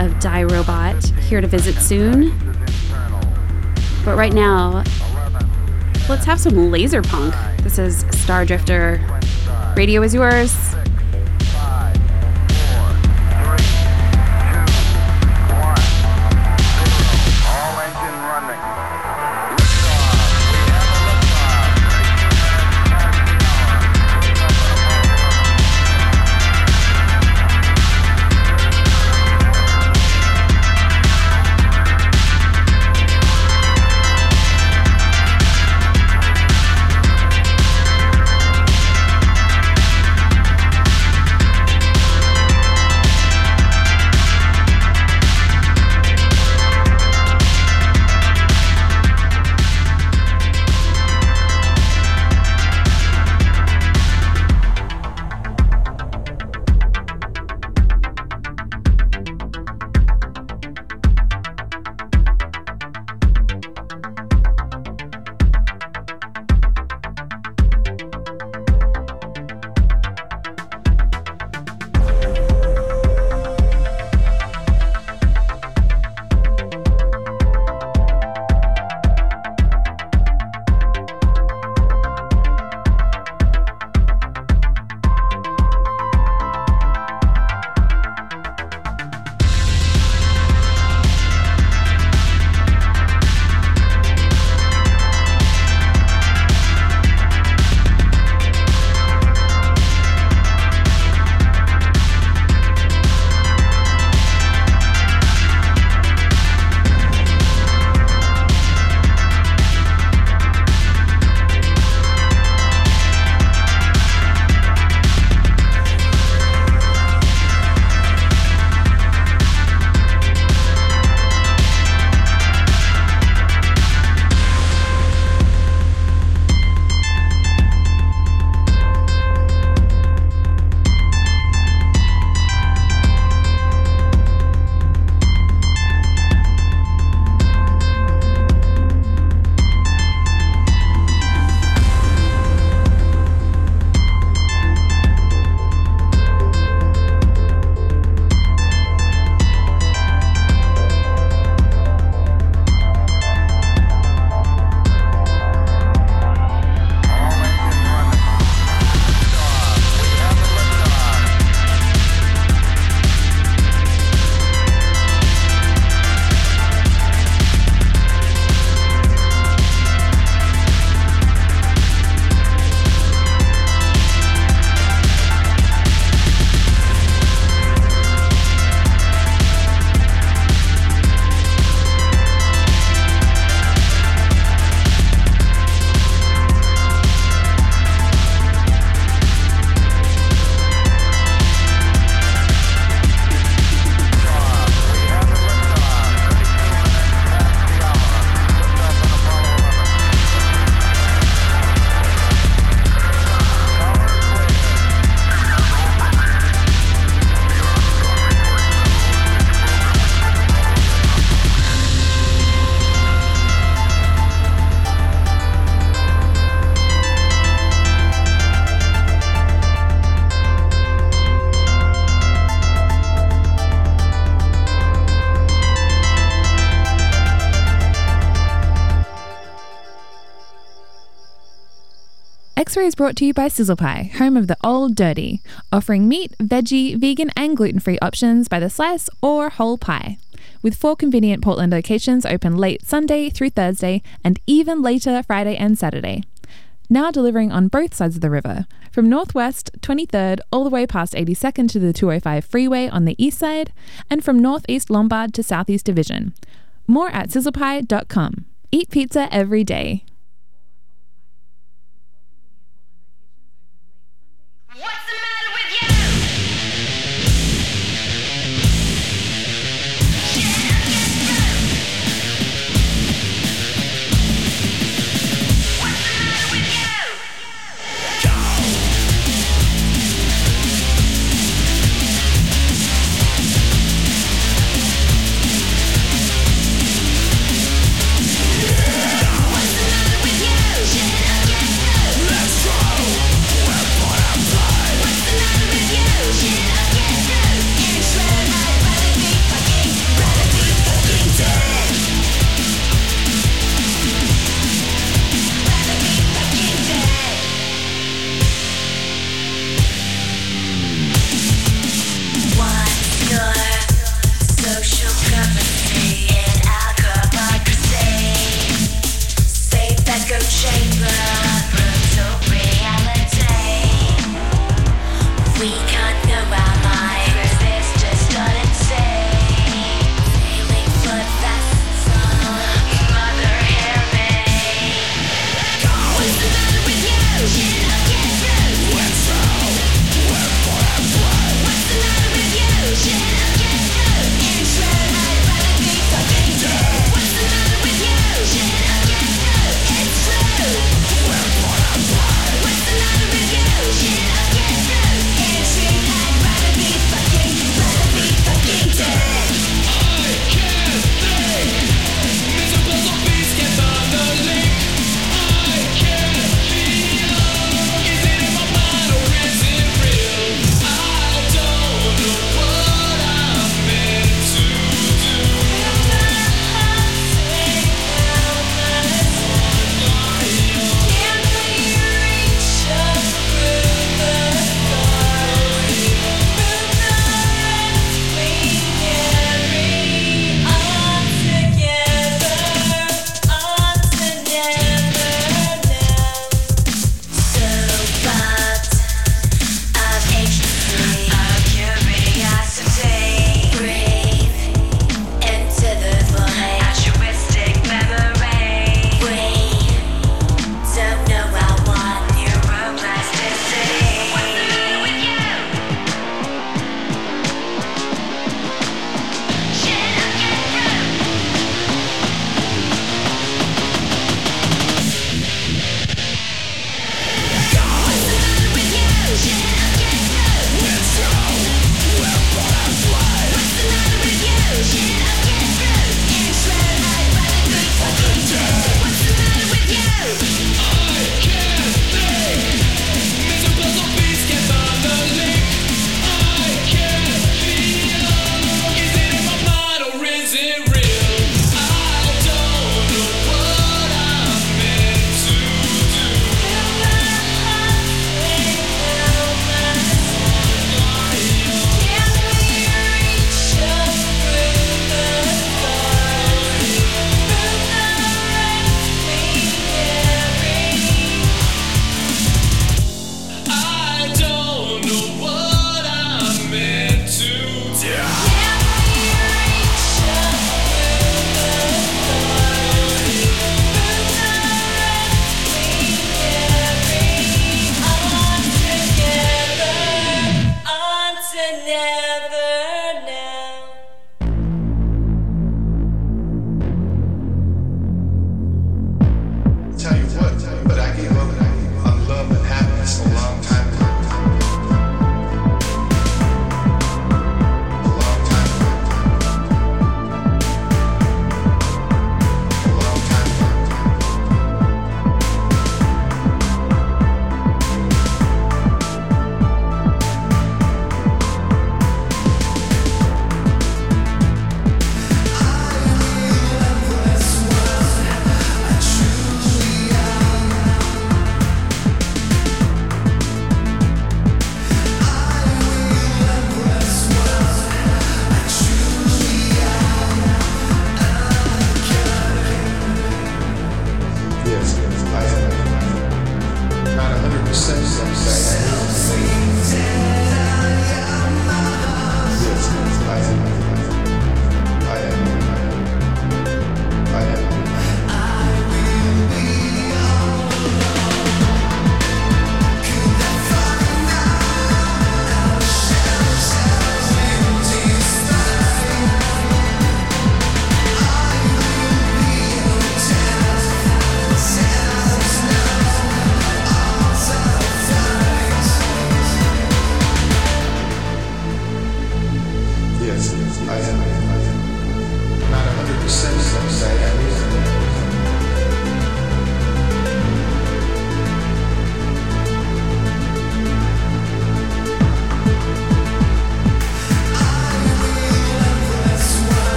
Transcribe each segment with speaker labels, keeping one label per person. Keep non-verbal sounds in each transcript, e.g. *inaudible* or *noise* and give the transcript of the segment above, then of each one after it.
Speaker 1: of Die Robot here to visit soon. But right now, let's have some Lazerpunk. This is Stardrifter. Radio is yours.
Speaker 2: X-Ray is brought to you by Sizzle Pie, home of the old dirty, offering meat, veggie, vegan and gluten-free options by the slice or whole pie. With four convenient Portland locations open late Sunday through Thursday and even later Friday and Saturday. Now delivering on both sides of the river, from Northwest 23rd all the way past 82nd to the 205 freeway on the east side, and from Northeast Lombard to Southeast Division. More at sizzlepie.com. Eat pizza every day.
Speaker 1: Oh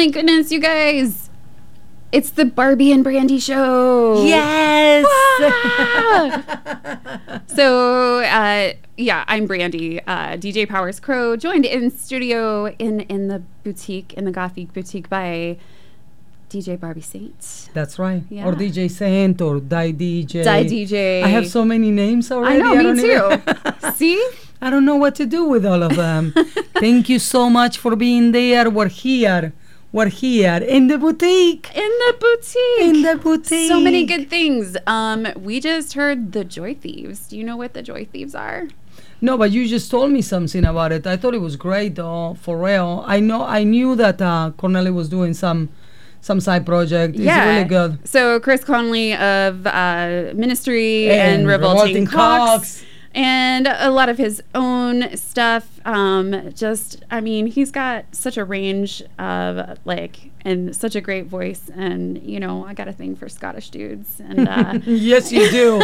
Speaker 1: my goodness, you guys! It's the Barbie and Brandy show.
Speaker 3: Yes. *laughs*
Speaker 1: So, uh, yeah, I'm Brandy. Uh, DJ Powers Crow joined in studio in in the boutique in the Gothic boutique by DJ Barbie Saint.
Speaker 3: That's right.
Speaker 1: Yeah.
Speaker 3: Or DJ Saint or Die DJ.
Speaker 1: Die DJ.
Speaker 3: I have so many names already.
Speaker 1: I know, me too. *laughs* See?
Speaker 3: I don't know what to do with all of them. *laughs* Thank you so much for being there. We're here. We're here in the boutique.
Speaker 1: In the boutique.
Speaker 3: In the boutique.
Speaker 1: So many good things. Um, we just heard the Joy Thieves. Do you know what the Joy Thieves are?
Speaker 3: No, but you just told me something about it. I thought it was great, though. For real, I know. I knew that uh, Connelly was doing some some side project. It's really good.
Speaker 1: So Chris Connelly of uh, Ministry and,
Speaker 3: And
Speaker 1: Revolting,
Speaker 3: Revolting
Speaker 1: Cocks.
Speaker 3: Cocks.
Speaker 1: And a lot of his own stuff. Um, just, I mean, he's got such a range of like, and such a great voice. And, you know, I got a thing for Scottish dudes. And, uh, *laughs*
Speaker 3: Yes, you do.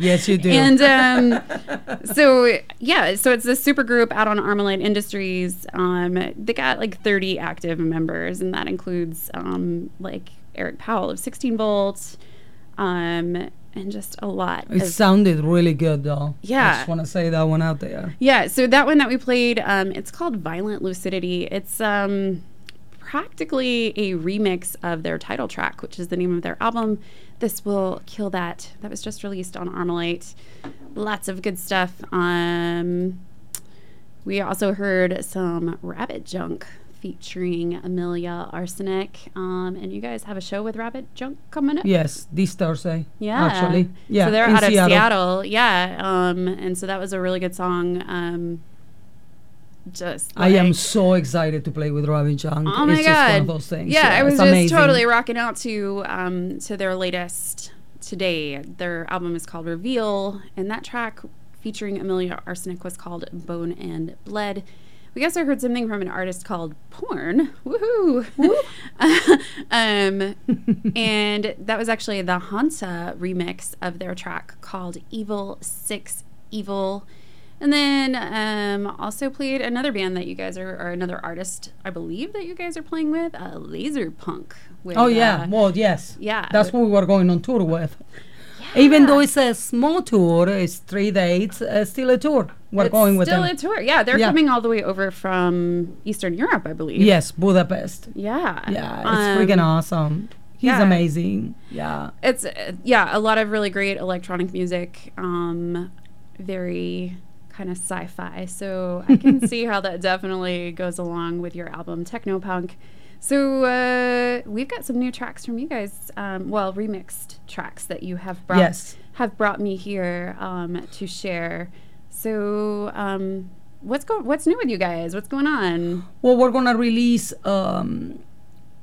Speaker 3: yes, you do.
Speaker 1: and um, *laughs* so yeah, so it's this super group out on Armalyte Industries. Um, they got like 30 active members, and that includes um, like Eric Powell of 16 Volt, um, and just a lot.
Speaker 3: it
Speaker 1: of,
Speaker 3: sounded really good, though.
Speaker 1: Yeah.
Speaker 3: I just want to say that one out there.
Speaker 1: yeah, so that one that we played, um, it's called Violent Lucidity. It's um, practically a remix of their title track, which is the name of their album. This will kill that. That was just released on Armalyte. Lots of good stuff. Um, we also heard some Rabbit Junk featuring Amelia Arsenic. Um, and you guys have a show with Rabbit Junk coming up?
Speaker 3: Yes, this Thursday.
Speaker 1: Yeah.
Speaker 3: Actually, yeah.
Speaker 1: So they're
Speaker 3: in
Speaker 1: out of Seattle. Yeah. Um, and so that was a really good song. Um, just
Speaker 3: I am so excited to play with Rabbit Junk.
Speaker 1: Oh my
Speaker 3: it's
Speaker 1: god!
Speaker 3: just one of those things.
Speaker 1: Yeah, I was just
Speaker 3: amazing.
Speaker 1: totally rocking out to um to their latest today. Their album is called Reveal, and that track featuring Amelia Arsenic was called Bone and Blood. We also heard something from an artist called Porn. Woohoo! *laughs* um, and that was actually the Hante. remix of their track called Evil Six Evil. And then um, also played another band that you guys are, or another artist, I believe that you guys are playing with, uh, Lazerpunk. With,
Speaker 3: Oh yeah,
Speaker 1: uh,
Speaker 3: well yes.
Speaker 1: yeah,
Speaker 3: That's what we were going on tour with. Even though it's a small tour, it's three dates, uh, still a tour. We're
Speaker 1: it's
Speaker 3: going with
Speaker 1: still
Speaker 3: them.
Speaker 1: a tour. Yeah, they're
Speaker 3: Yeah.
Speaker 1: coming all the way over from Eastern Europe, I believe.
Speaker 3: yes, Budapest.
Speaker 1: Yeah.
Speaker 3: Yeah, it's
Speaker 1: Um,
Speaker 3: freaking awesome. He's
Speaker 1: yeah.
Speaker 3: amazing. Yeah.
Speaker 1: It's uh, yeah, a lot of really great electronic music. Um, very kind of sci-fi. So I can *laughs* see how that definitely goes along with your album Technopunk. So uh, we've got some new tracks from you guys. Um, well, remixed tracks that you have brought
Speaker 3: Yes.
Speaker 1: have brought me here um, to share. So um, what's go What's new with you guys? What's going on?
Speaker 3: Well, we're gonna release um,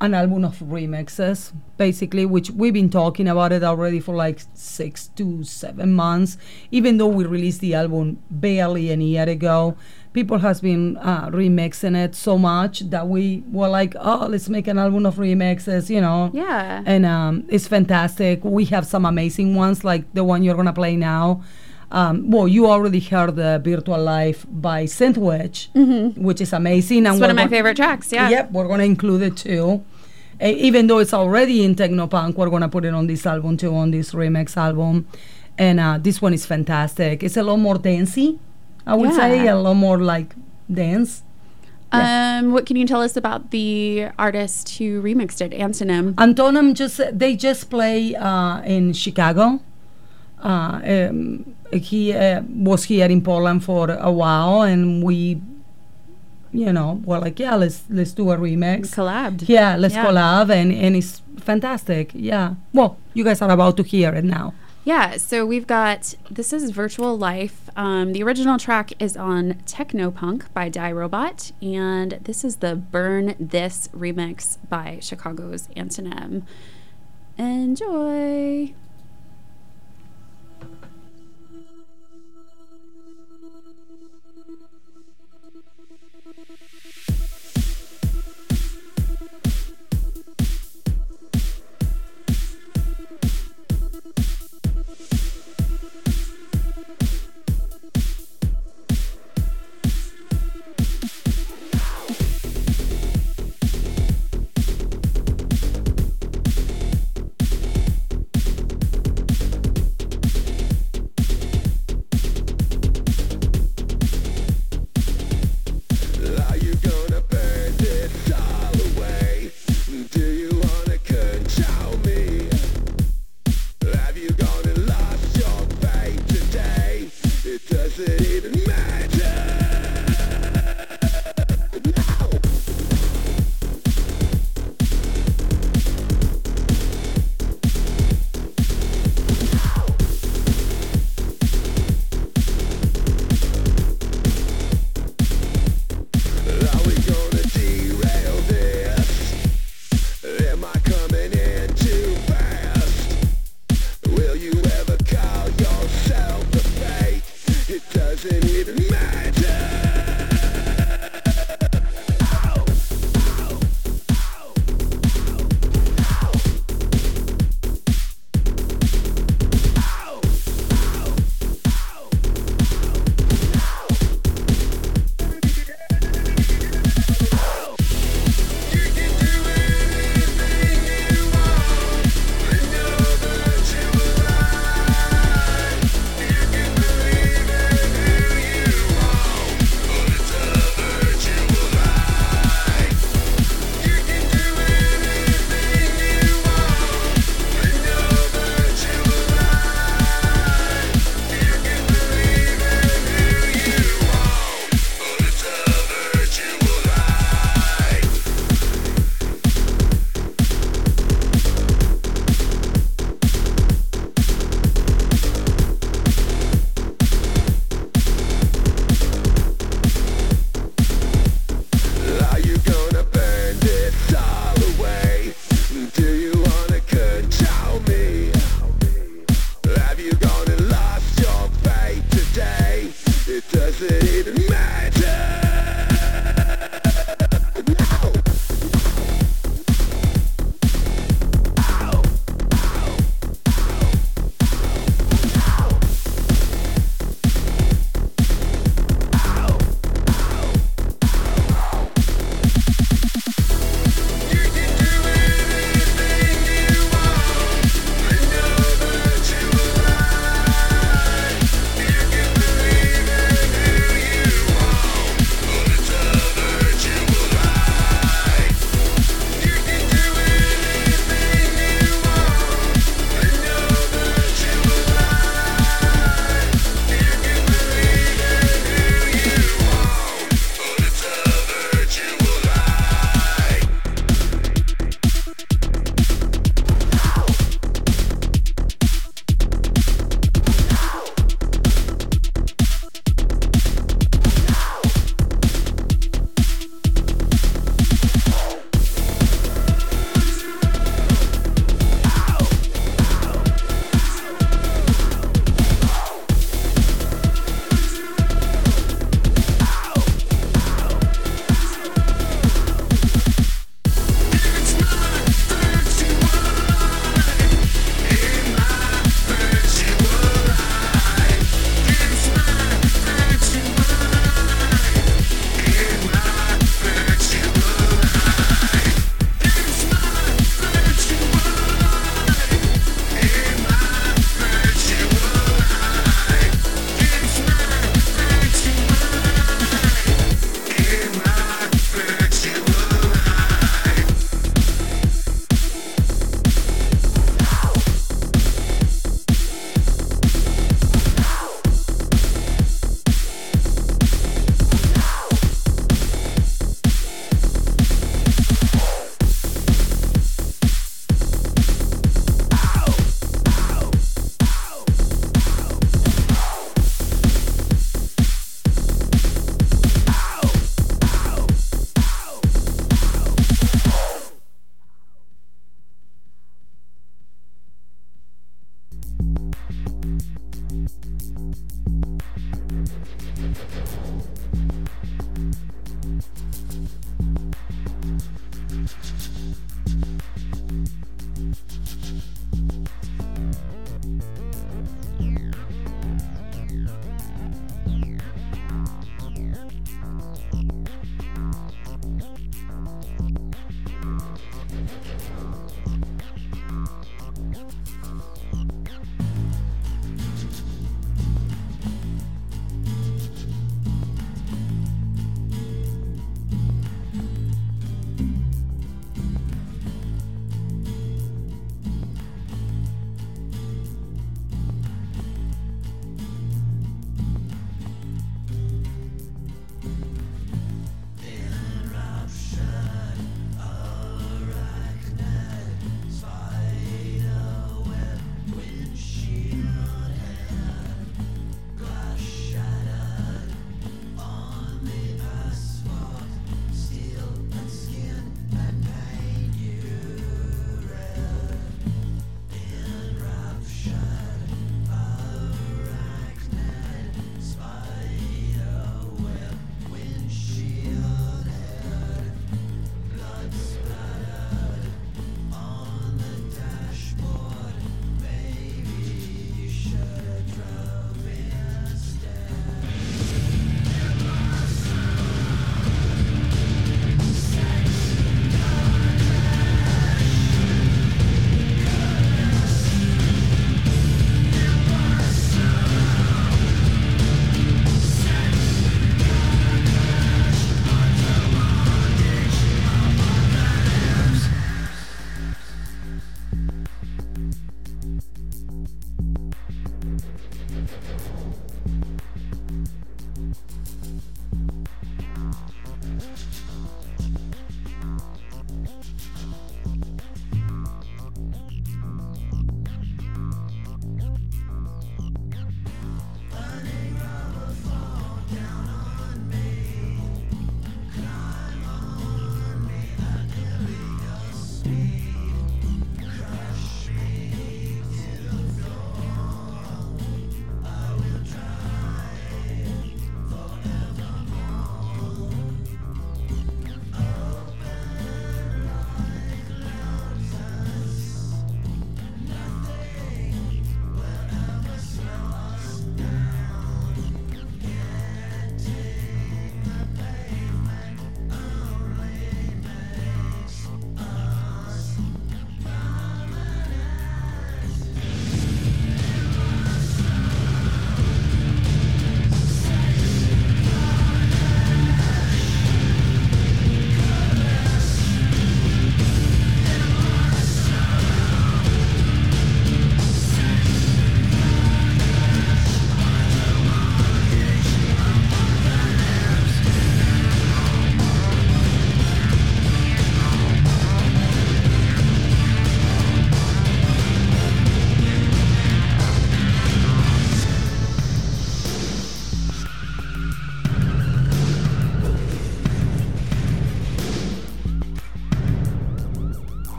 Speaker 3: an album of remixes, basically, which we've been talking about it already for like six to seven months. Even though we released the album barely a year ago, people has been uh, remixing it so much that we were like, oh, let's make an album of remixes, you know.
Speaker 1: Yeah.
Speaker 3: And um, it's fantastic. We have some amazing ones, like the one you're gonna play now. Um, well, you already heard the Virtual Life by Synthwedge, which is amazing.
Speaker 1: It's one of my favorite tracks. Yeah.
Speaker 3: Yep, we're gonna include it too. Uh, even though it's already in Technopunk, we're gonna put it on this album too, on this remix album. And uh, this one is fantastic. It's a lot more dancey, I would say, a lot more like dance.
Speaker 1: Um, what can you tell us about the artist who remixed it, Antonym?
Speaker 3: Antonym just they just play uh, in Chicago. Uh, um, he uh, was here in Portland for a while, and we, you know, were like, yeah, let's let's do a remix.
Speaker 1: collab.
Speaker 3: Yeah, let's
Speaker 1: Yeah.
Speaker 3: collab, and and it's fantastic. Yeah. Well, you guys are about to hear it now.
Speaker 1: Yeah, so we've got this is Virtual Life. Um, the original track is on Technopunk by Die Robot, and this is the Burn This remix by Chicago's Antonym. Enjoy.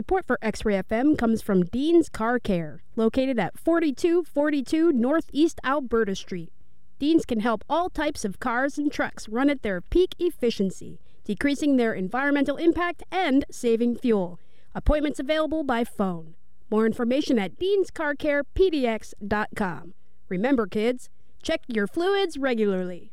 Speaker 4: Support for X Ray FM comes from Dean's Car Care, located at 4242 Northeast Alberta Street. Dean's can help all types of cars and trucks run at their peak efficiency, decreasing their environmental impact and saving fuel. Appointments available by phone. More information at deanscarcarepdx.com. Remember, kids, check your fluids regularly.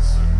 Speaker 5: Sir.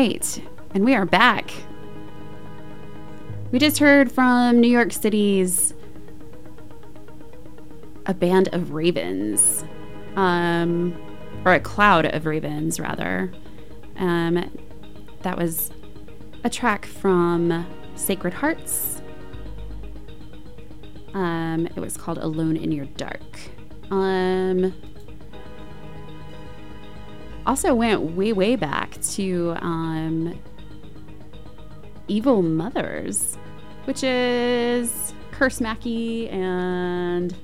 Speaker 5: right, and we are back. We just heard from New York City's
Speaker 1: a band of ravens, um, or a cloud of ravens, rather. Um, that was a track from Sacred Hearts. Um, it was called Alone in Your Dark. Um, also went way, way back to um, Evil Mothers, which is Curse Mackey and.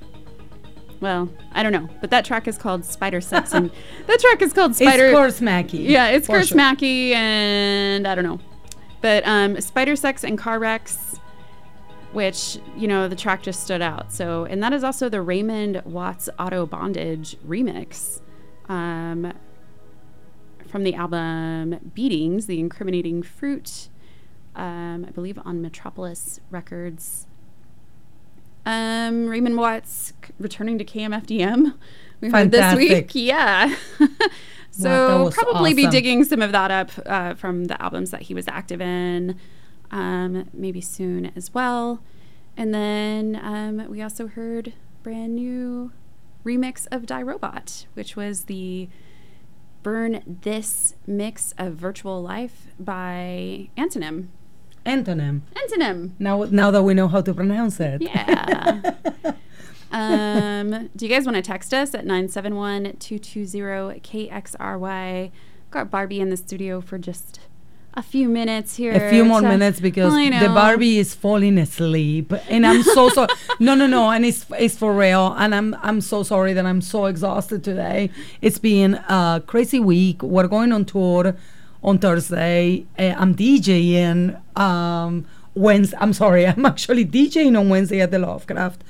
Speaker 1: Well, I don't know, but that track is called Spider Sex, and *laughs* that track is called Spider.
Speaker 3: It's Curse Mackey.
Speaker 1: Yeah, it's Curse
Speaker 3: sure.
Speaker 1: Mackey, and I don't know. But um, Spider Sex and Car Wrecks, which, you know, the track just stood out. So, and that is also the Raymond Watts Auto Bondage remix um, from the album Beatings, The Incriminating Fruit, um, I believe on Metropolis Records. Um, Raymond Watts c- returning to KMFDM. We heard this week. *laughs* Yeah. so
Speaker 3: Wow,
Speaker 1: probably be digging some of that up uh, from the albums that he was active in, um, maybe soon as well. And then um, we also heard brand new remix of Die Robot, which was the Burn This mix of Virtual Life by Antonym.
Speaker 3: Antonym.
Speaker 1: Antonym.
Speaker 3: Now, now that we know how to pronounce it.
Speaker 1: Yeah. *laughs* um, do you guys want to text us at 971-220-KXRY? Got Barbie in the studio for just a few minutes here.
Speaker 3: a few more minutes because the. Barbie is falling asleep, and I'm so sorry. *laughs* no, no, no, and it's it's for real, and I'm I'm so sorry that I'm so exhausted today. It's been a crazy week. We're going on tour on Thursday. Uh, I'm DJing. Um, Wednesday. I'm sorry. *laughs* I'm actually DJing on Wednesday at the Lovecraft.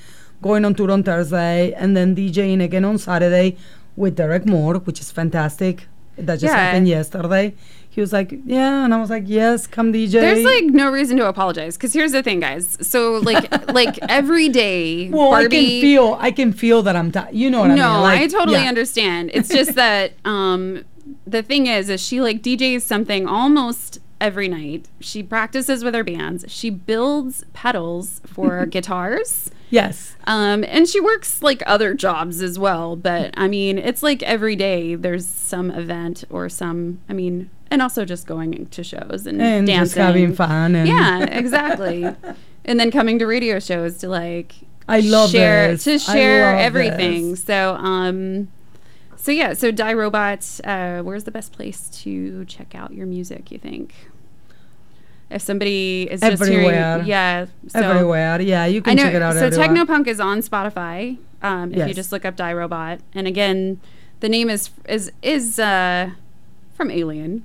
Speaker 3: Going on tour on Thursday, and then DJing again on Saturday with Derek Moore, which is fantastic. That just
Speaker 1: Yeah.
Speaker 3: happened yesterday. He was like, "Yeah," and I was like, "Yes, come DJ."
Speaker 1: There's like no reason to apologize because here's the thing, guys. So like *laughs* like every day,
Speaker 3: well,
Speaker 1: Barbie.
Speaker 3: I can feel, I can feel that I'm tired. You know what I mean?
Speaker 1: no,
Speaker 3: Like,
Speaker 1: I totally
Speaker 3: yeah.
Speaker 1: understand. It's *laughs* just that um, the thing is, is she like DJs something almost every night. She practices with her bands. She builds pedals for *laughs* guitars.
Speaker 3: Yes,
Speaker 1: Um, and she works like other jobs as well. But I mean, it's like every day there's some event or some, I mean, and also just going to shows and,
Speaker 3: and
Speaker 1: dancing.
Speaker 3: just having fun. And
Speaker 1: Yeah, *laughs* exactly. and then coming to radio shows to like
Speaker 3: I love
Speaker 1: share
Speaker 3: this.
Speaker 1: to share everything.
Speaker 3: this.
Speaker 1: So um so yeah, so Die Robot, uh, where's the best place to check out your music, you think? If somebody is just hearing yeah. So
Speaker 3: everywhere. Yeah, you can
Speaker 1: know
Speaker 3: check it out.
Speaker 1: so
Speaker 3: everywhere.
Speaker 1: Technopunk is on Spotify. Um, if you just look up Die Robot. And again, the name is is is uh from Alien.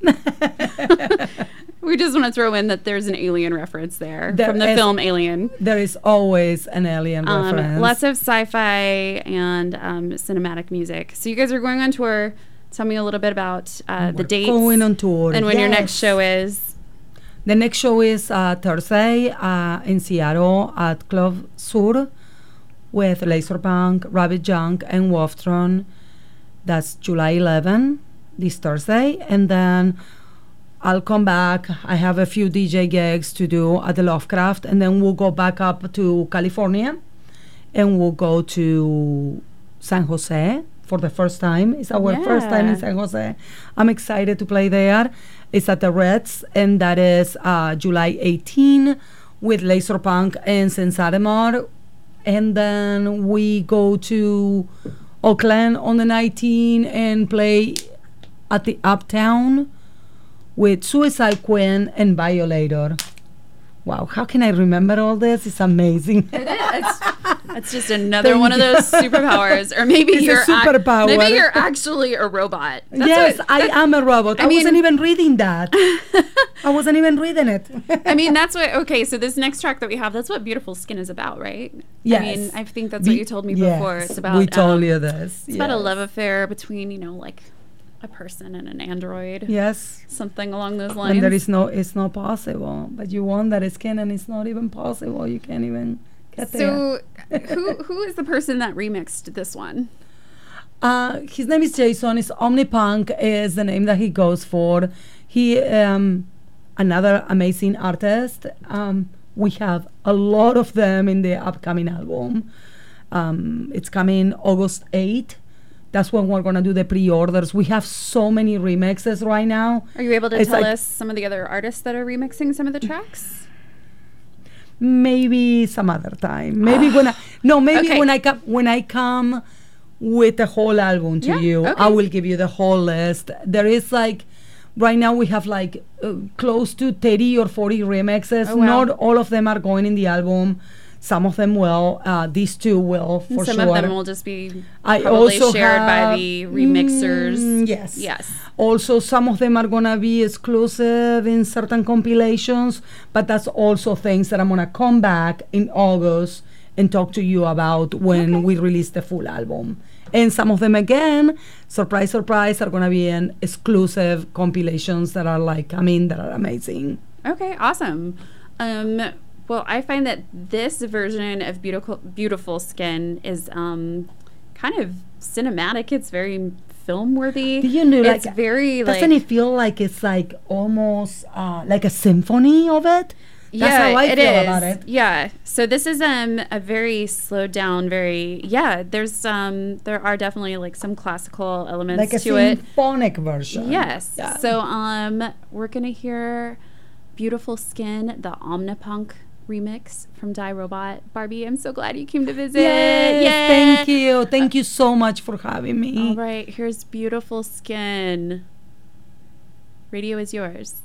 Speaker 1: *laughs* we just want to throw in that there's an alien reference there,
Speaker 3: There
Speaker 1: from the film Alien.
Speaker 3: There is always an alien
Speaker 1: Um,
Speaker 3: reference.
Speaker 1: lots of sci-fi and um, cinematic music. So you guys are going on tour. Tell me a little bit about uh, the dates
Speaker 3: going on tour.
Speaker 1: and when your next show is.
Speaker 3: The next show is uh, Thursday uh, in Seattle at Club Sur with Laser Lazerpunk, Rabbit Junk, and Wolftron. That's July 11, this Thursday. And then I'll come back. I have a few DJ gigs to do at the Lovecraft, and then we'll go back up to California and we'll go to San Jose for the first time. It's our first time in San Jose. I'm excited to play there. It's at the Reds, and that is uh, July 18 with Lazerpunk and Sensademar. And then we go to Oakland on the 19 and play at the Uptown with Suicide Queen and Violator. Wow, how can I remember all this? It's amazing. *laughs*
Speaker 1: It's, it's just *laughs* another
Speaker 3: Thank
Speaker 1: one of those superpowers, or maybe
Speaker 3: It's
Speaker 1: you're ac-
Speaker 3: superpower.
Speaker 1: maybe you're actually a robot. That's
Speaker 3: yes,
Speaker 1: what-
Speaker 3: I *laughs* am a robot. I,
Speaker 1: I mean-
Speaker 3: wasn't even reading that. I wasn't even reading it.
Speaker 1: I mean, that's what. Okay, so this next track that we have, that's what "Beautiful Skin" is about, right? I
Speaker 3: Yes.
Speaker 1: mean, I think that's what you told me before. It's about
Speaker 3: we told
Speaker 1: um,
Speaker 3: you this.
Speaker 1: It's about a love affair between you know like a person and an android.
Speaker 3: Yes.
Speaker 1: Something along those lines.
Speaker 3: And there is no, it's not possible. But you want that skin, and it's not even possible. You can't even get there.
Speaker 1: so, *laughs* who who is the person that remixed this one?
Speaker 3: Uh, his name is Jason. It's Omnipunk is the name that he goes for. He um, another amazing artist. Um, we have a lot of them in the upcoming album, Um, it's coming August 8th. That's when we're gonna do the pre-orders. We have so many remixes right now.
Speaker 1: Are you able to
Speaker 3: It's
Speaker 1: tell
Speaker 3: like-
Speaker 1: us some of the other artists that are remixing some of the tracks?
Speaker 3: maybe some other time maybe when i *sighs* no maybe
Speaker 1: Okay.
Speaker 3: when i come when i come with the whole album to
Speaker 1: Yeah,
Speaker 3: you i will give you the whole list there is like right now we have like uh, close to 30 or 40 remixes
Speaker 1: Oh, wow.
Speaker 3: not all of them are going in the album some of them will uh, these two will for
Speaker 1: some
Speaker 3: sure
Speaker 1: of them will just be
Speaker 3: I also
Speaker 1: shared by the remixers.
Speaker 3: Mm, yes.
Speaker 1: Yes.
Speaker 3: Also, some of them are gonna be exclusive in certain compilations, but that's also things that I'm gonna come back in August and talk to you about when we release the full album. And some of them, again, surprise, surprise, are gonna be in exclusive compilations that are like I mean, that are amazing.
Speaker 1: Okay, awesome. Um, well, I find that this version of beautiful, beautiful skin is um, kind of cinematic. It's very film worthy.
Speaker 3: Do you know,
Speaker 1: it's
Speaker 3: like,
Speaker 1: very
Speaker 3: Doesn't it feel like it's like almost uh, like a symphony of it? That's
Speaker 1: yeah,
Speaker 3: how I
Speaker 1: it
Speaker 3: feel
Speaker 1: is.
Speaker 3: about it.
Speaker 1: Yeah. So this is um a very slowed down, very yeah. There's um there are definitely like some classical elements
Speaker 3: Like a
Speaker 1: to it.
Speaker 3: symphonic version.
Speaker 1: Yes.
Speaker 3: Yeah.
Speaker 1: So um we're gonna hear "Beautiful Skin," the Omnipunk remix from Die Robot. Barbie, I'm so glad you came to visit.
Speaker 3: Yes,
Speaker 1: Yeah.
Speaker 3: thank you. Thank you so much for having me.
Speaker 1: All right, here's "Beautiful Skin." Radio is yours.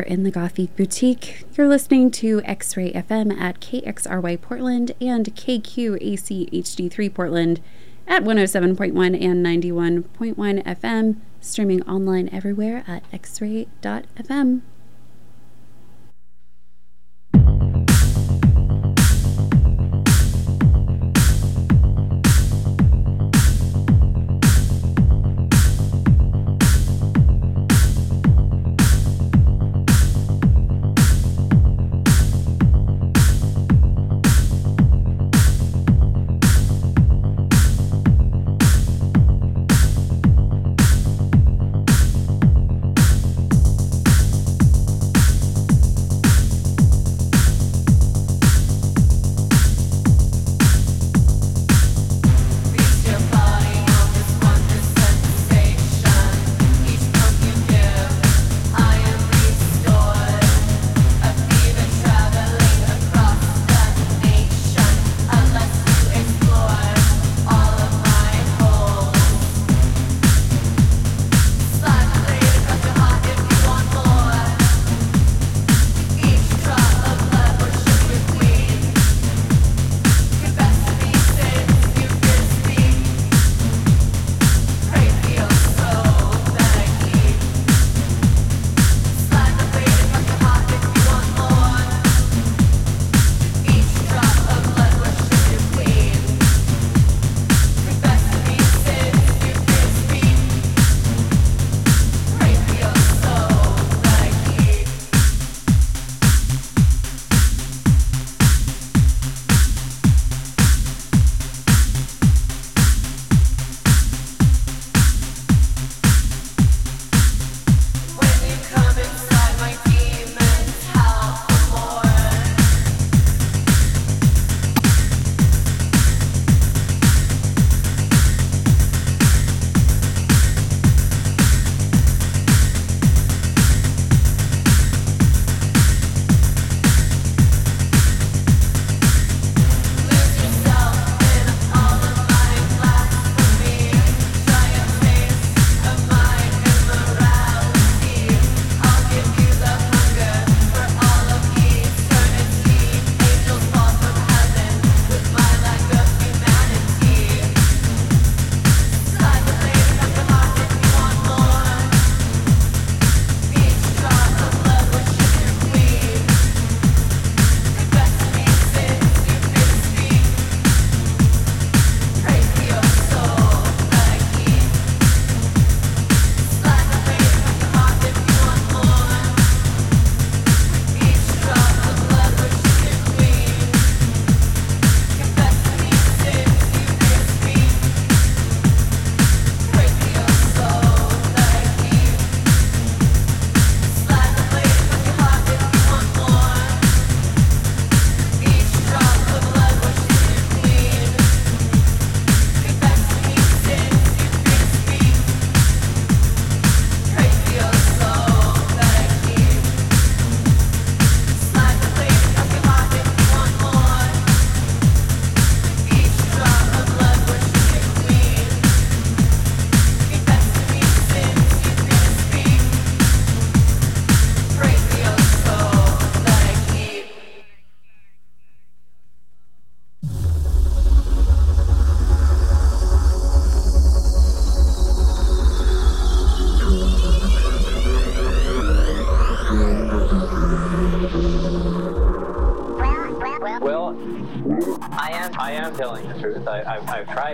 Speaker 6: Hey, you're in the Gothic Boutique. You're listening to X Ray FM at KXRY Portland and KQAC HD3 Portland at 107.1 and 91.1 FM, streaming online everywhere at xray.fm.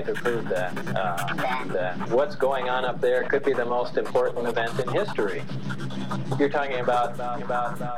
Speaker 7: to prove that uh, that what's going on up there could be the most important event in history. You're talking about about about about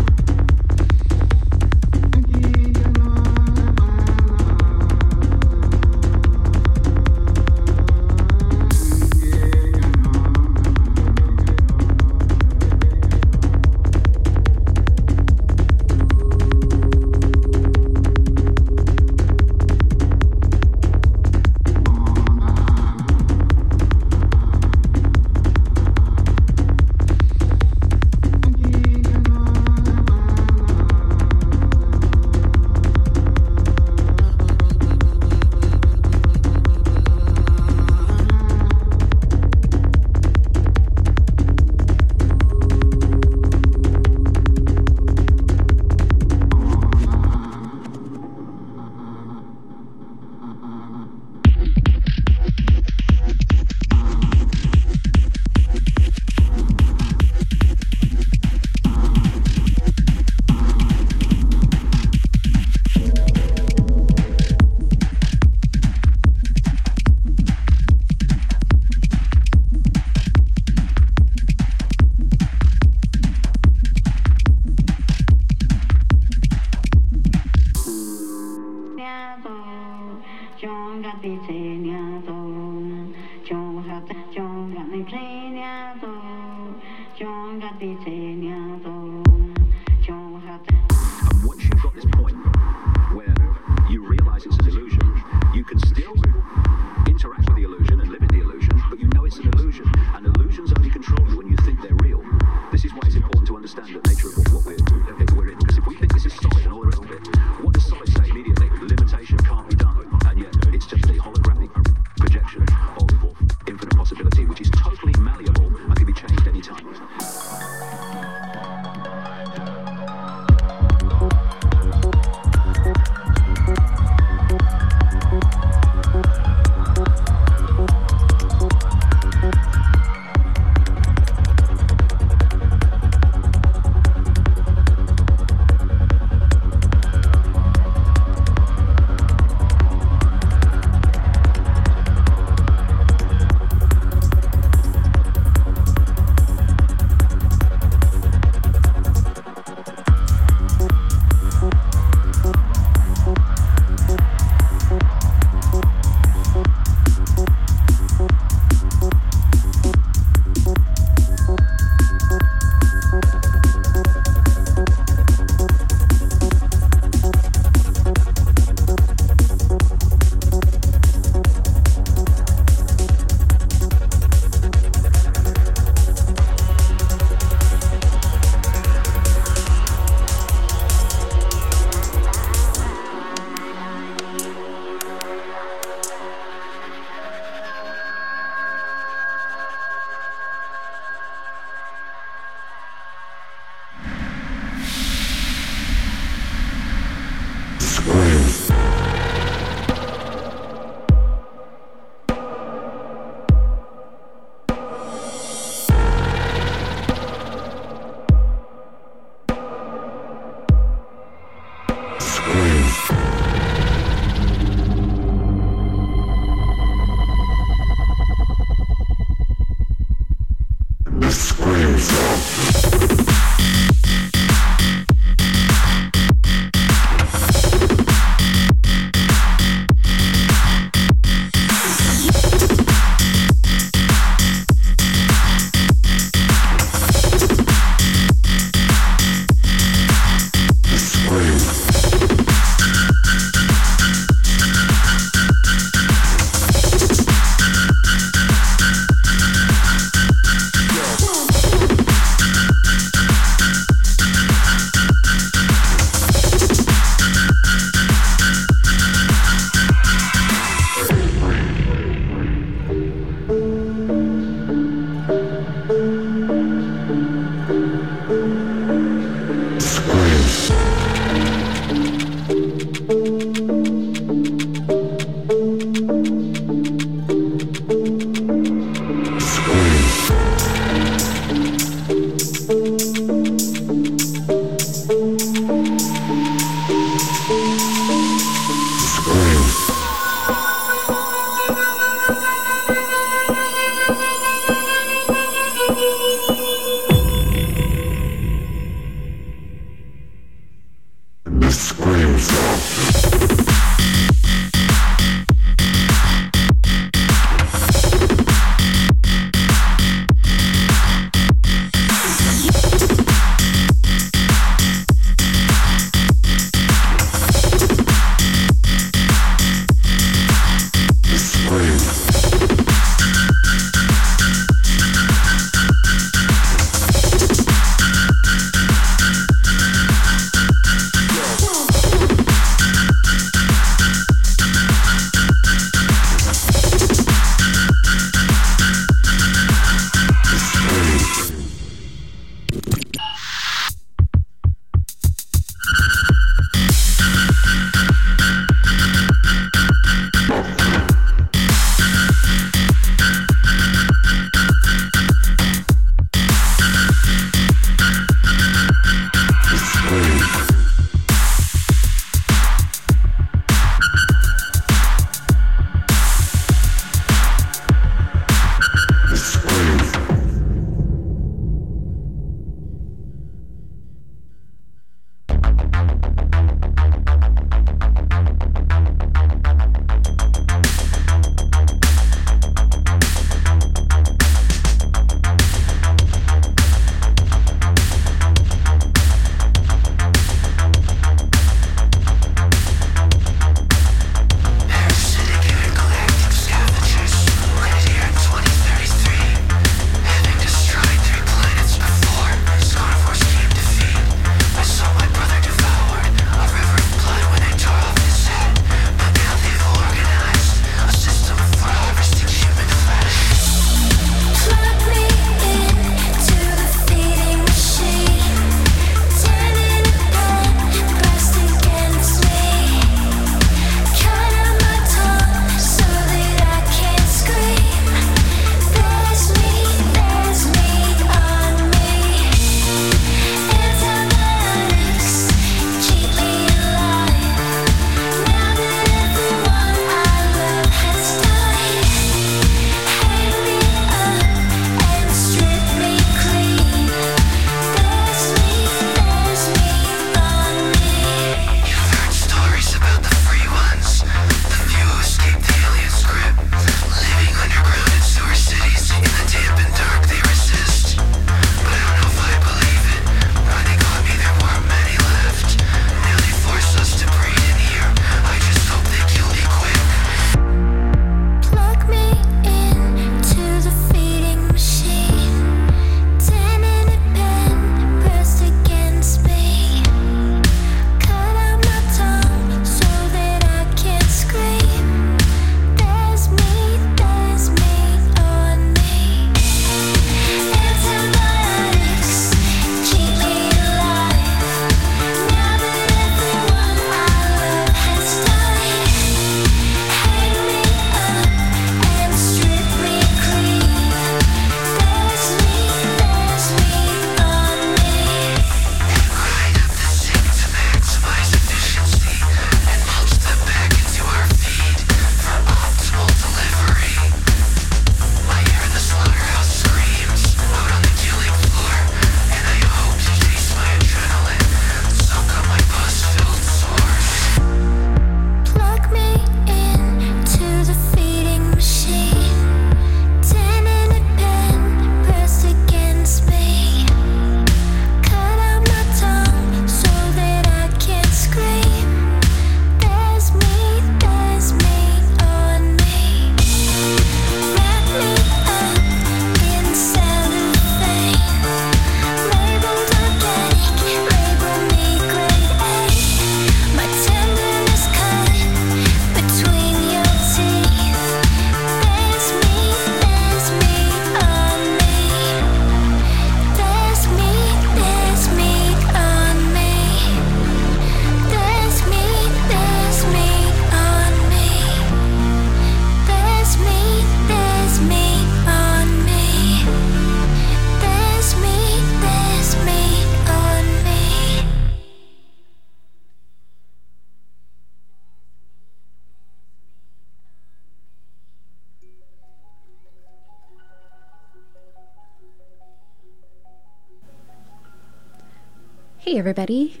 Speaker 1: everybody.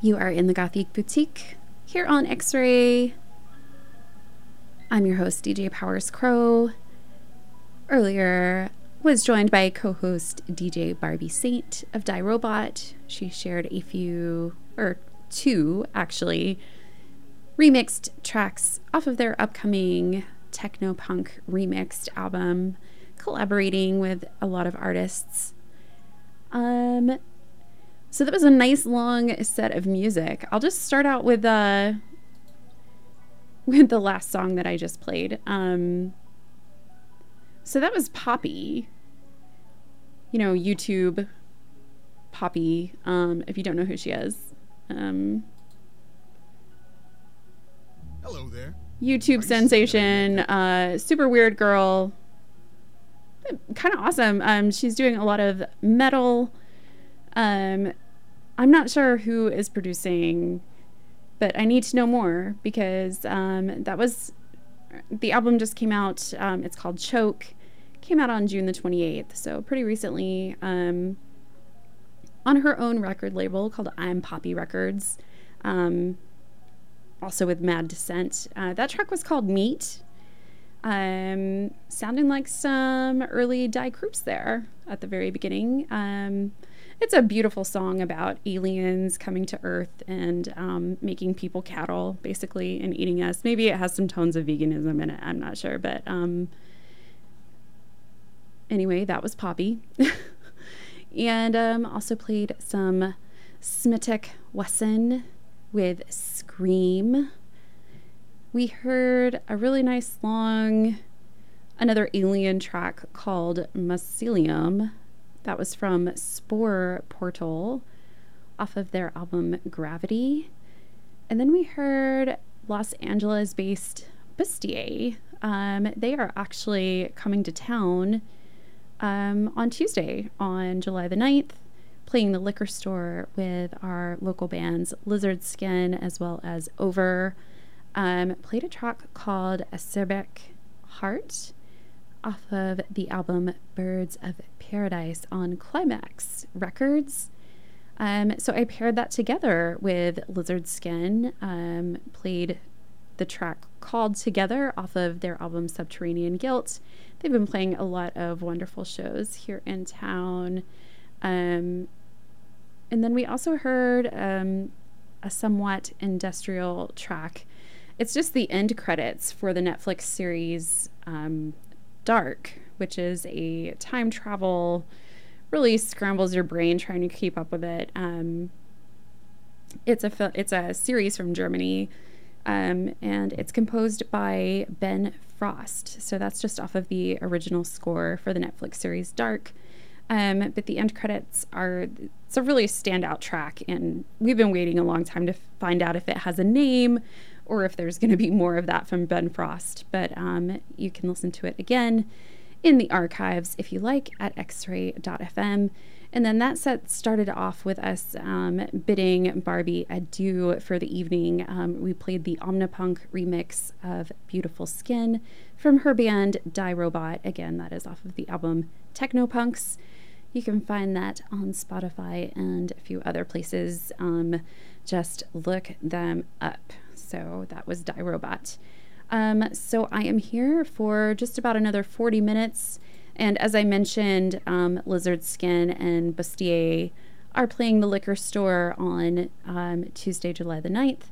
Speaker 1: You are in the Gothic Boutique here on X Ray. I'm your host, DJ Powers Crow. Earlier, was joined by co-host DJ Barbie Saint of Die Robot. She shared a few or two actually remixed tracks off of their upcoming techno punk remixed album, collaborating with a lot of artists. Um so that was a nice long set of music. I'll just start out with uh *laughs* with the last song that I just played. Um so that was Poppy. You know, YouTube Poppy, um, if you don't know who she is. Um,
Speaker 8: Hello there.
Speaker 1: YouTube sensation, uh, super weird girl. Kind of awesome. Um, she's doing a lot of metal. Um, I'm not sure who is producing, but I need to know more because um, that was the album just came out. Um, it's called Choke. Came out on June the 28th, so pretty recently. Um, on her own record label called I'm Poppy Records. Um, also with Mad Decent. Uh, that track was called Meat. Um, sounding like some early Die Krupps there at the very beginning. It's a beautiful song about aliens coming to Earth and um, making people cattle, basically, and eating us. Maybe it has some tones of veganism in it. I'm not sure, but um, anyway, that was Poppy. *laughs* and um, also played some Smitech Wesson with Scream. We heard a really nice long, another alien track called Mycelium. That was from Spore Portal off of their album Gravity. And then we heard Los Angeles based Bustie. Um, they are actually coming to town um, on Tuesday, on July the 9th, playing the liquor store with our local bands Lizard Skin as well as Over. Um, played a track called Acerbic Heart off of the album Birds of Paradise on Climax Records. Um, so I paired that together with Lizard Skin, um, played the track called Together off of their album Subterranean Guilt. They've been playing a lot of wonderful shows here in town. Um, and then we also heard um, a somewhat industrial track. It's just the end credits for the Netflix series um, Dark, which is a time travel, really scrambles your brain trying to keep up with it. Um, it's a fil- it's a series from Germany, um, and it's composed by Ben Frost. So that's just off of the original score for the Netflix series Dark. Um, but the end credits are it's a really standout track, and we've been waiting a long time to find out if it has a name or if there's going to be more of that from Ben Frost. But um, you can listen to it again in the archives if you like at xray.fm. And then that set started off with us um, bidding Barbie adieu for the evening. Um, we played the Omnipunk remix of Beautiful Skin from her band Die Robot. Again, that is off of the album Technopunks. You can find that on Spotify and a few other places. Um, just look them up. So that was Die Robot. Um, so I am here for just about another 40 minutes. And as I mentioned, um, Lizard Skin and Bustie are playing the liquor store on um, Tuesday, July the 9th.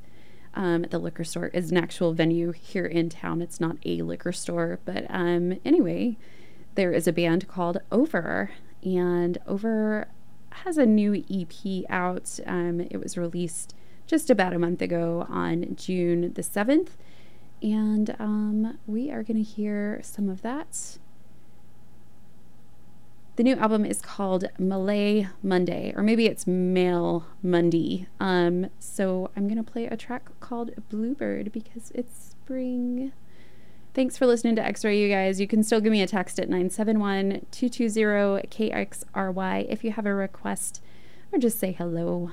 Speaker 1: Um, the liquor store is an actual venue here in town. It's not a liquor store. But um, anyway, there is a band called Over. And Over has a new EP out. Um, it was released just about a month ago on June the 7th. And um, we are going to hear some of that. The new album is called Malay Monday, or maybe it's Male Monday. Um, so I'm going to play a track called Bluebird because it's spring. Thanks for listening to X Ray, you guys. You can still give me a text at 971 220 KXRY if you have a request or just say hello.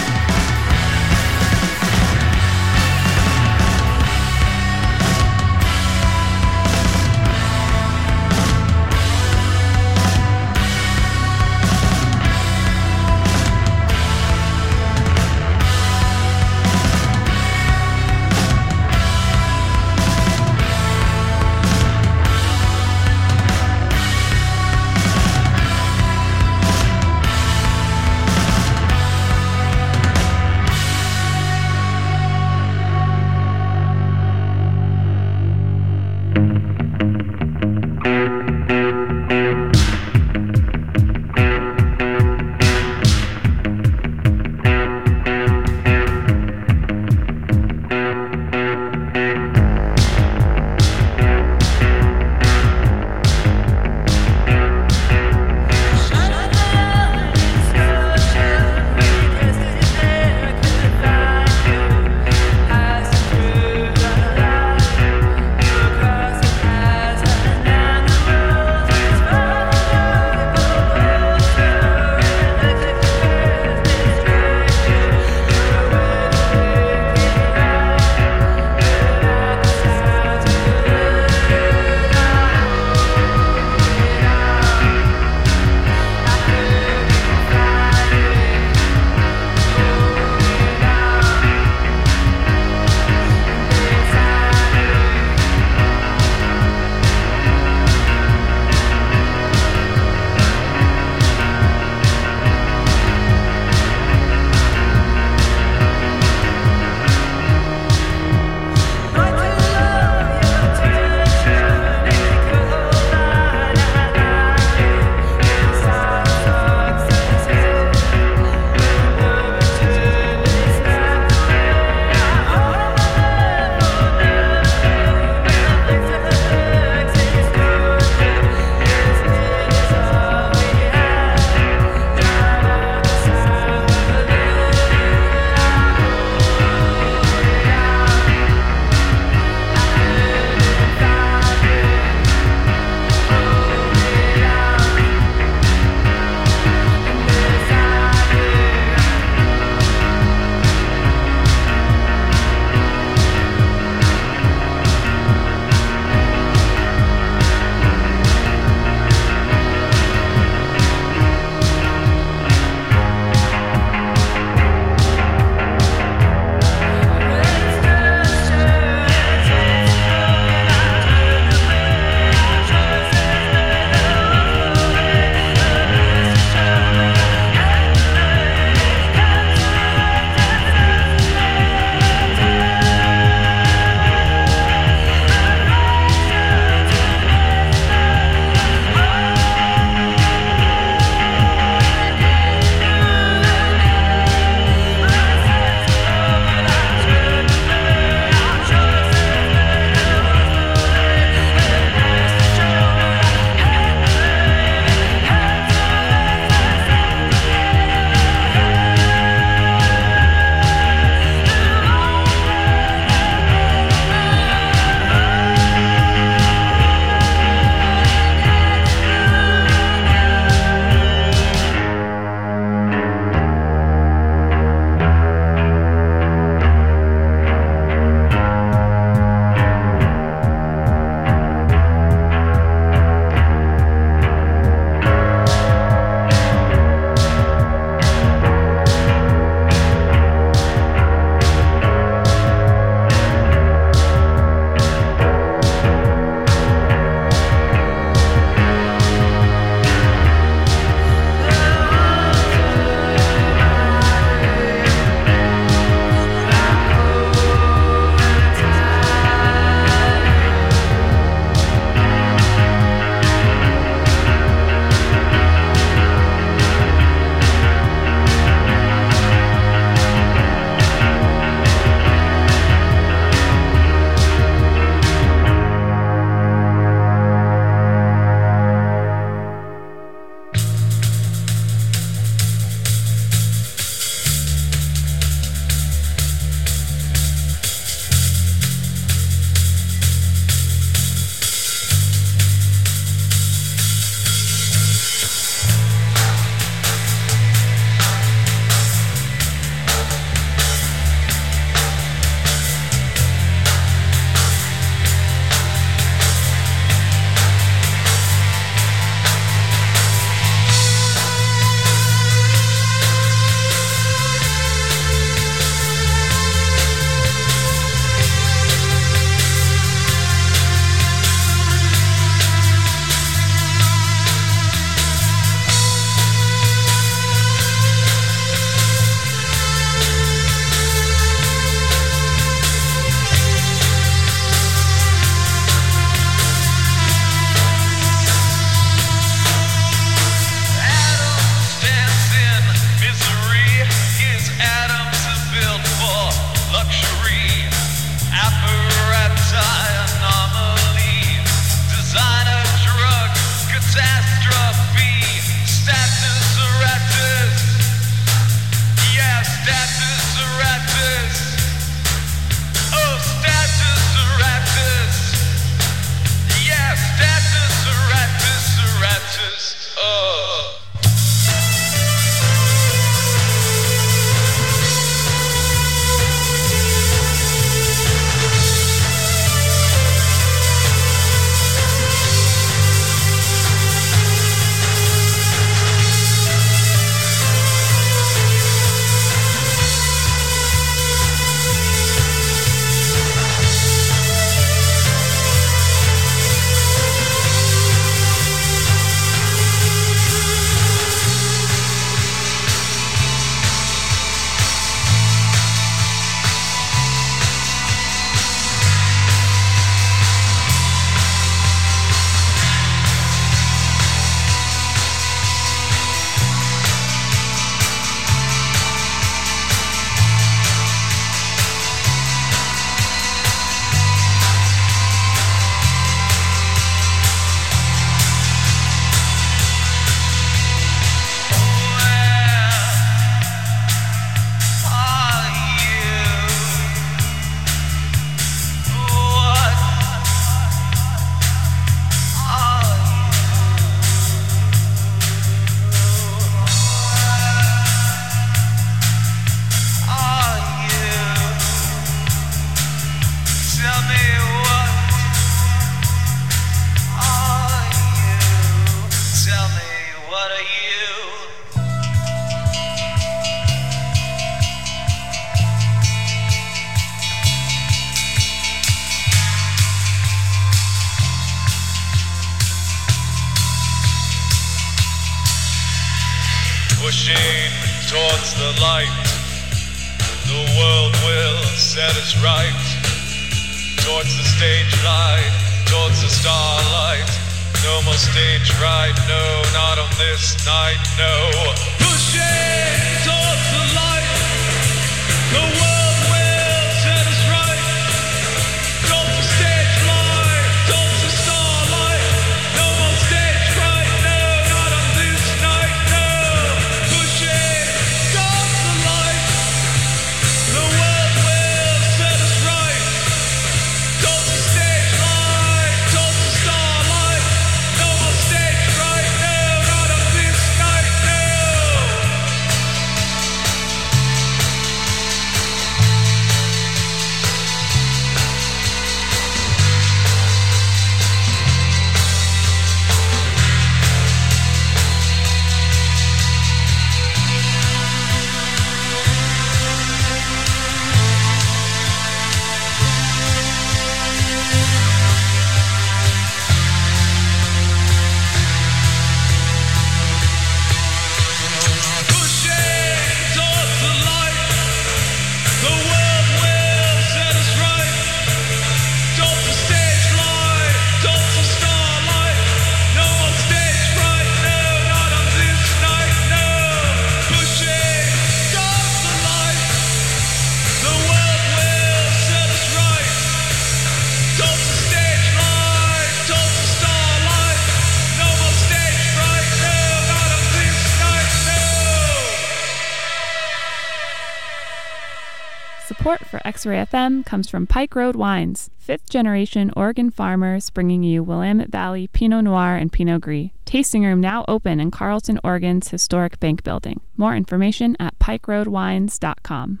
Speaker 9: X-Ray FM comes from Pike Road Wines, fifth generation Oregon farmers bringing you Willamette Valley Pinot Noir and Pinot Gris. Tasting room now open in Carlton, Oregon's historic bank building. More information at pikeroadwines.com.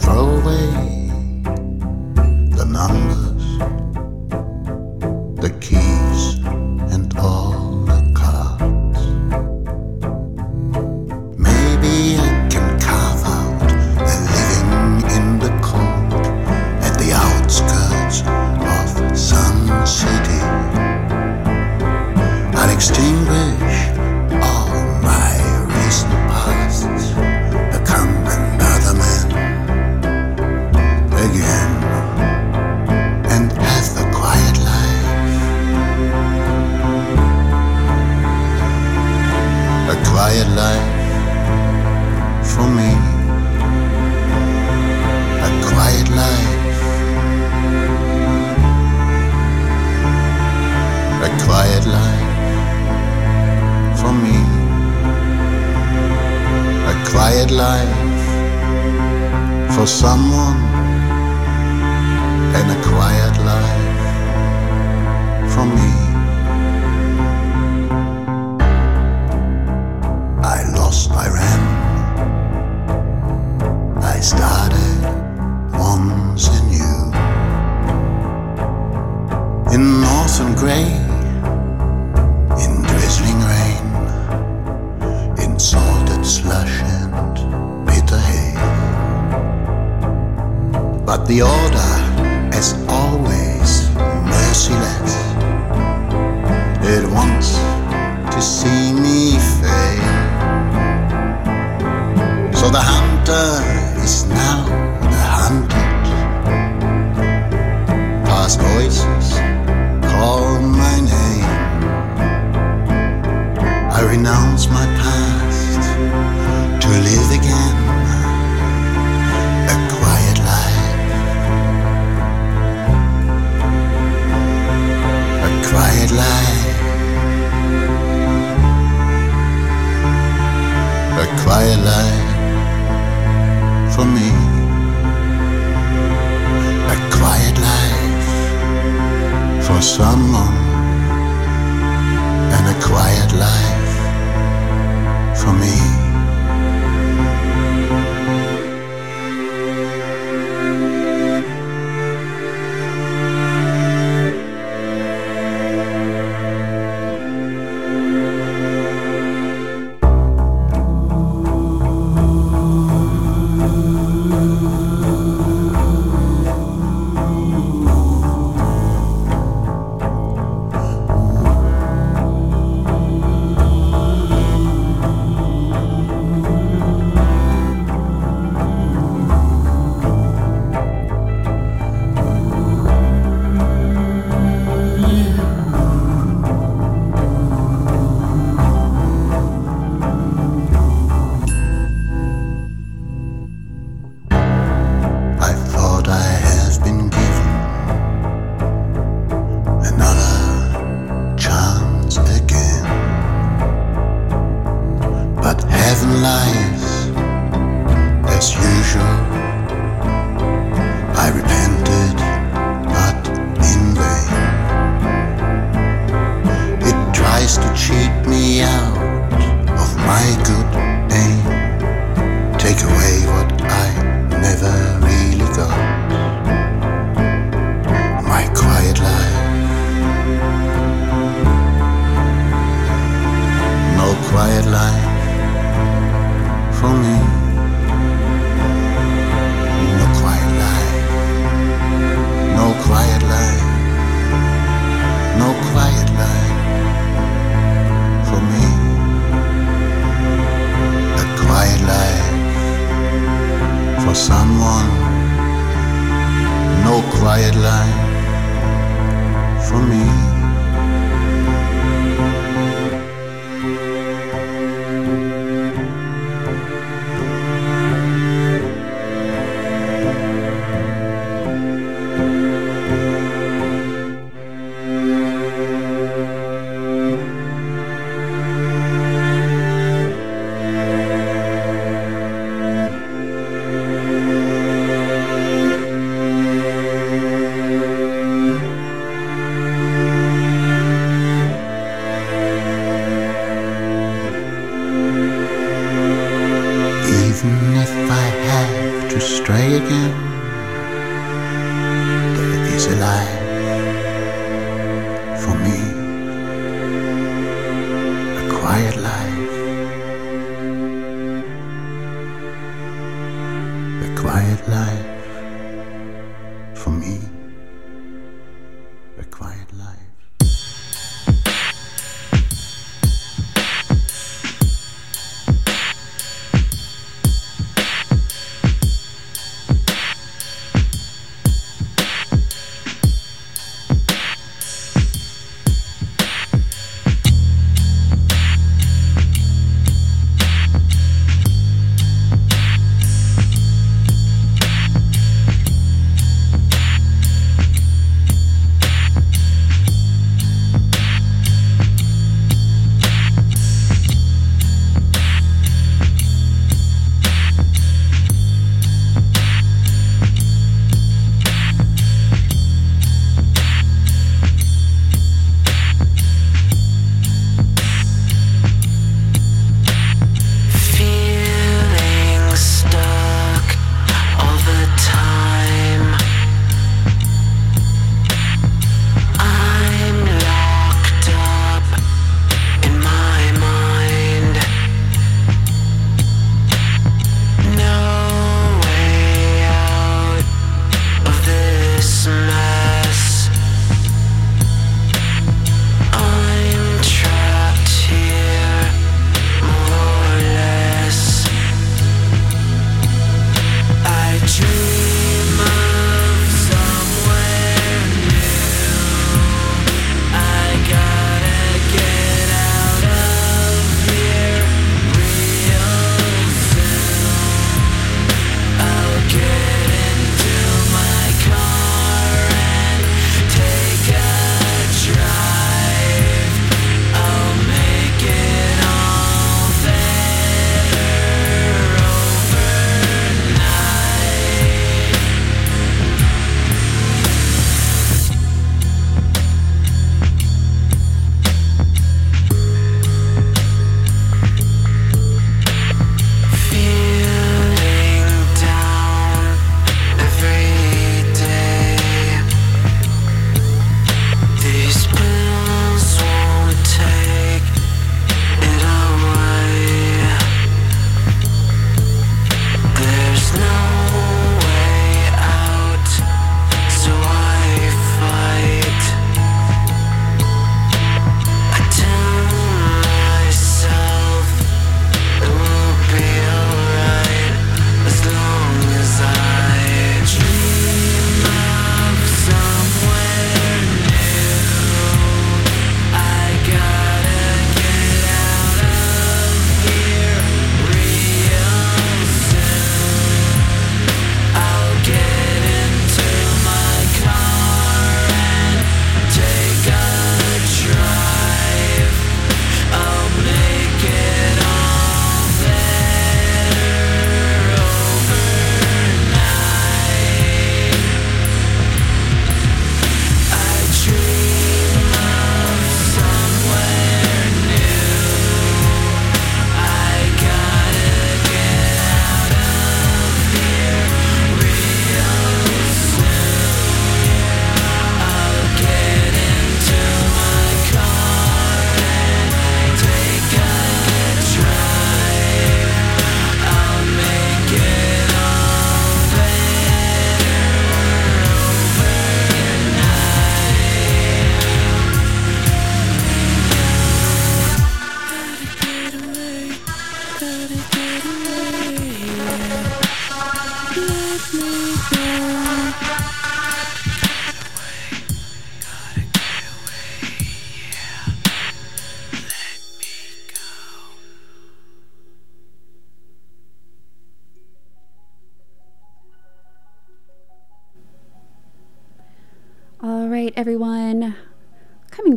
Speaker 10: Throw away. The number life for someone and a quiet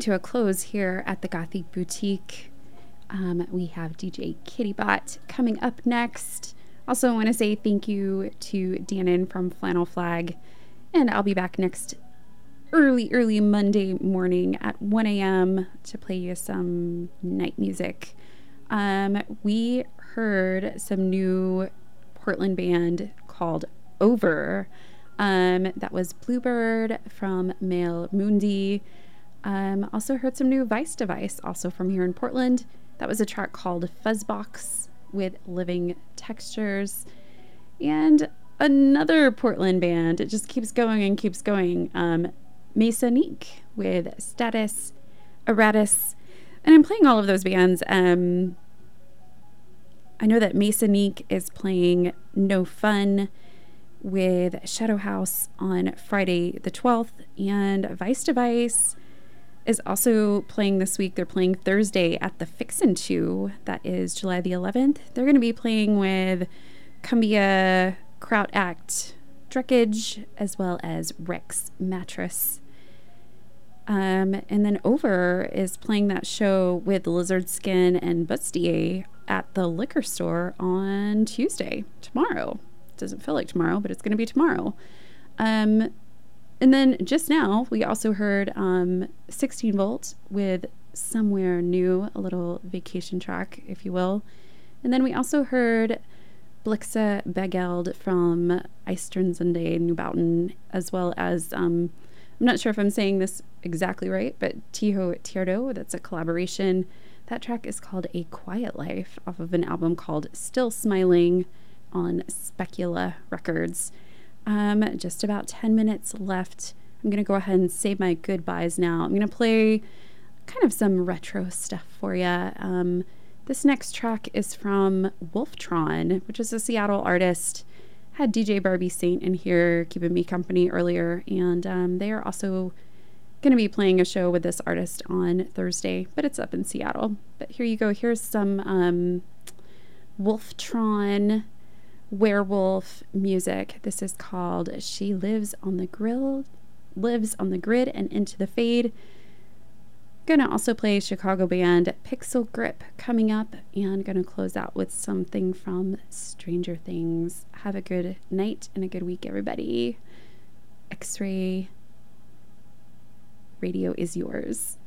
Speaker 10: to a
Speaker 1: close here at the Gothic Boutique. Um, we have DJ Kittybot coming up next. Also, I want to say thank you to Dannon from Flannel Flag. And I'll be back next early, early Monday morning at 1 a.m. to play you some night music. Um, we heard some new Portland band called Over. Um, that was Bluebird from Male Mundi. Um, also heard some new Vice Device, also from here in Portland. That was a track called Fuzzbox with Living Textures. And another Portland band. It just keeps going and keeps going. Um, Masonique with Status, Erratus. And I'm playing all of those bands. Um, I know that Masonique is playing No Fun with Shadow House on Friday the 12th, and Vice Device is also playing this week. They're playing Thursday at the Fixin' To. That is July the 11th. They're going to be playing with Cumbia, Kraut Act, Dreckage, as well as Rex Mattress. Um, and then Over is playing that show with Lizard Skin and Bustie at the liquor store on Tuesday, tomorrow doesn't feel like tomorrow, but it's going to be tomorrow. Um, and then just now, we also heard um, 16 Volt with Somewhere New, a little vacation track, if you will. And then we also heard Blixa Bargeld from Einstürzende, Neubauten, as well as, um, I'm not sure if I'm saying this exactly right, but Teho Teardo, that's a collaboration. That track is called A Quiet Life off of an album called Still Smiling on Specula Records. Um, just about 10 minutes left. I'm going to go ahead and say my goodbyes now. I'm going to play kind of some retro stuff for you. Um, this next track is from Wolftron, which is a Seattle artist. Had DJ Barbie Saint in here keeping me company earlier, and um, they are also going to be playing a show with this artist on Thursday, but it's up in Seattle. But here you go. Here's some um, Wolftron werewolf music. This is called She Lives on the Grill, Lives on the Grid and Into the Fade. Gonna also play Chicago band Pixel Grip coming up and gonna close out with something from Stranger Things. Have a good night and a good week, everybody. X ray radio is yours.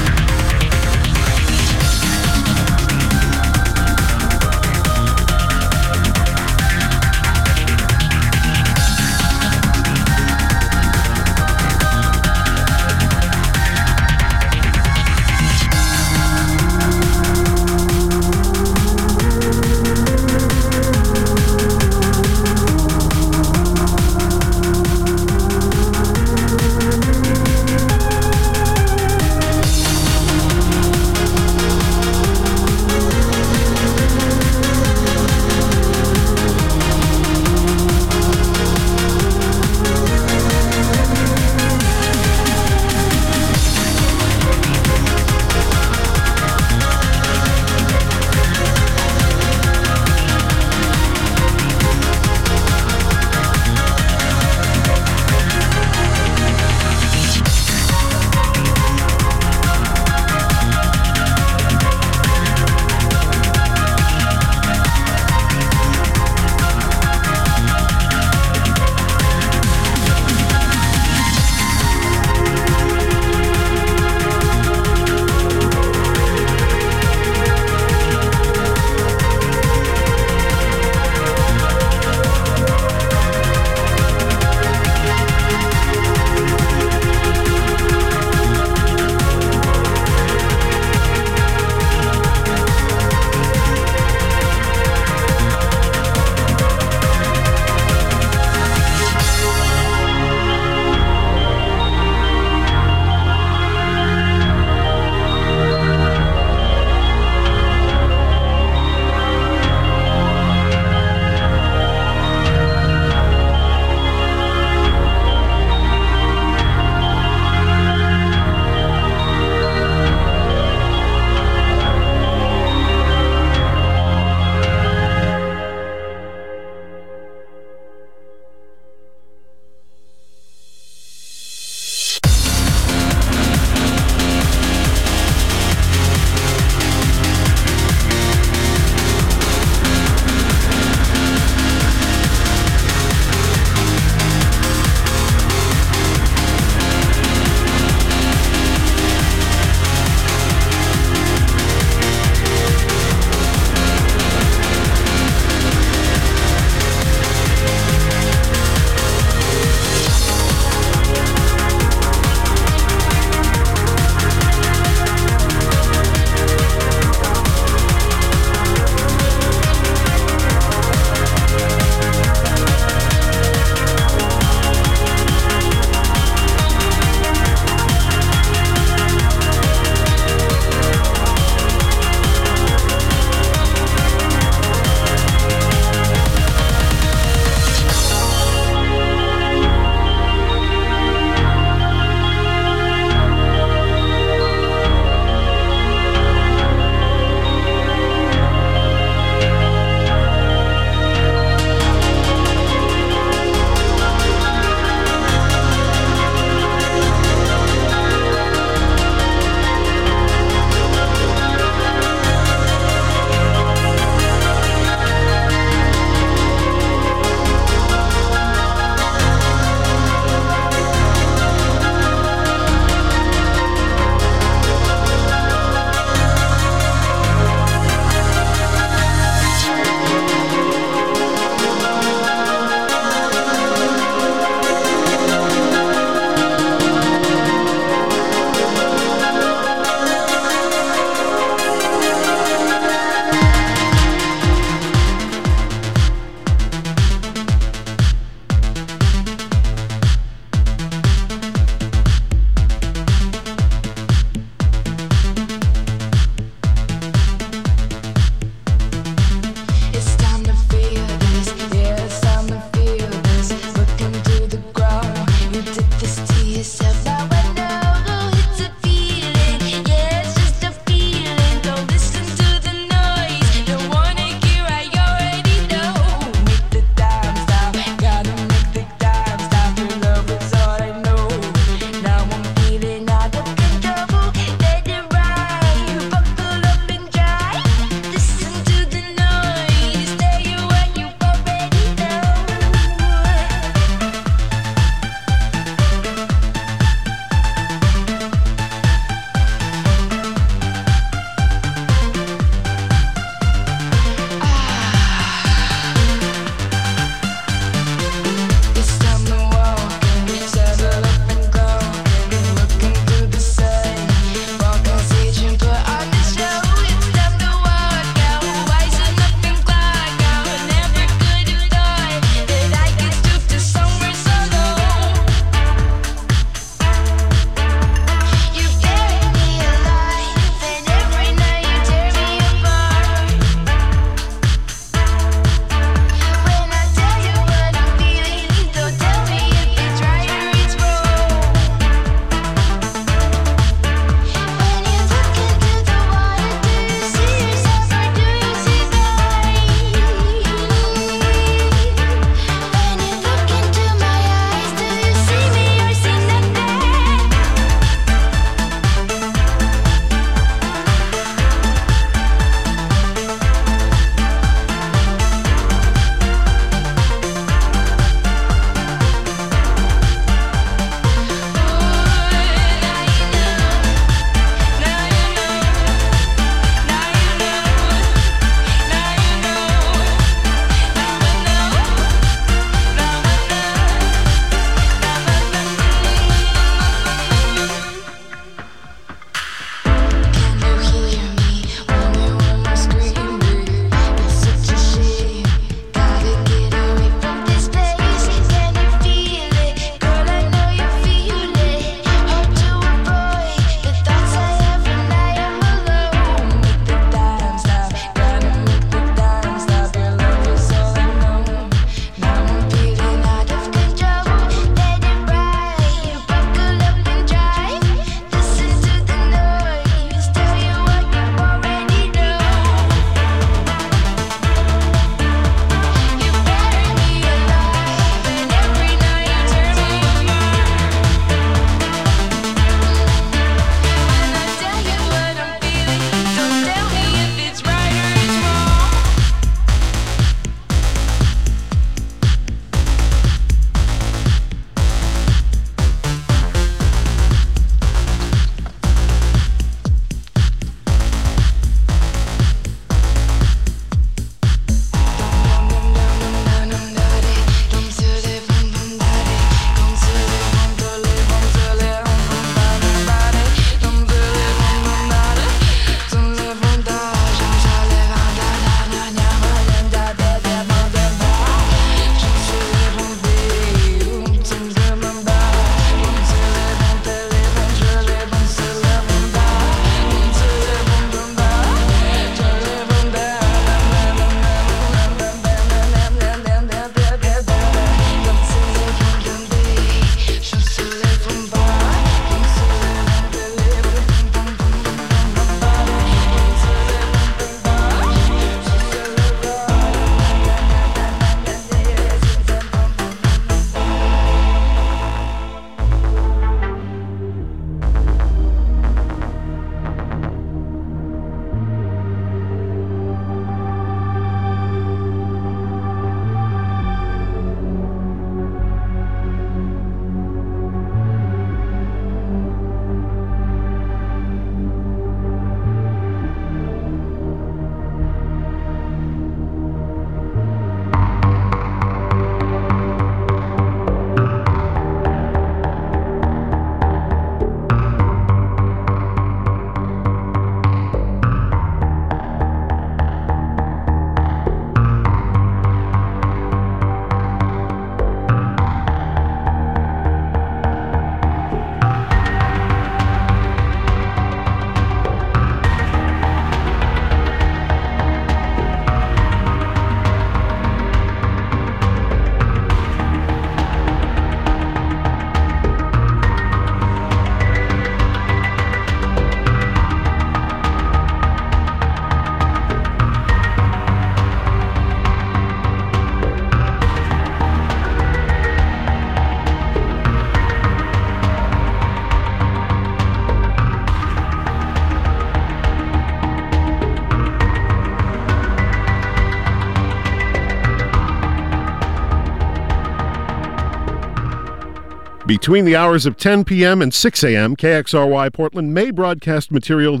Speaker 11: Between the hours of 10 p.m. and 6 a.m., KXRY Portland may broadcast material that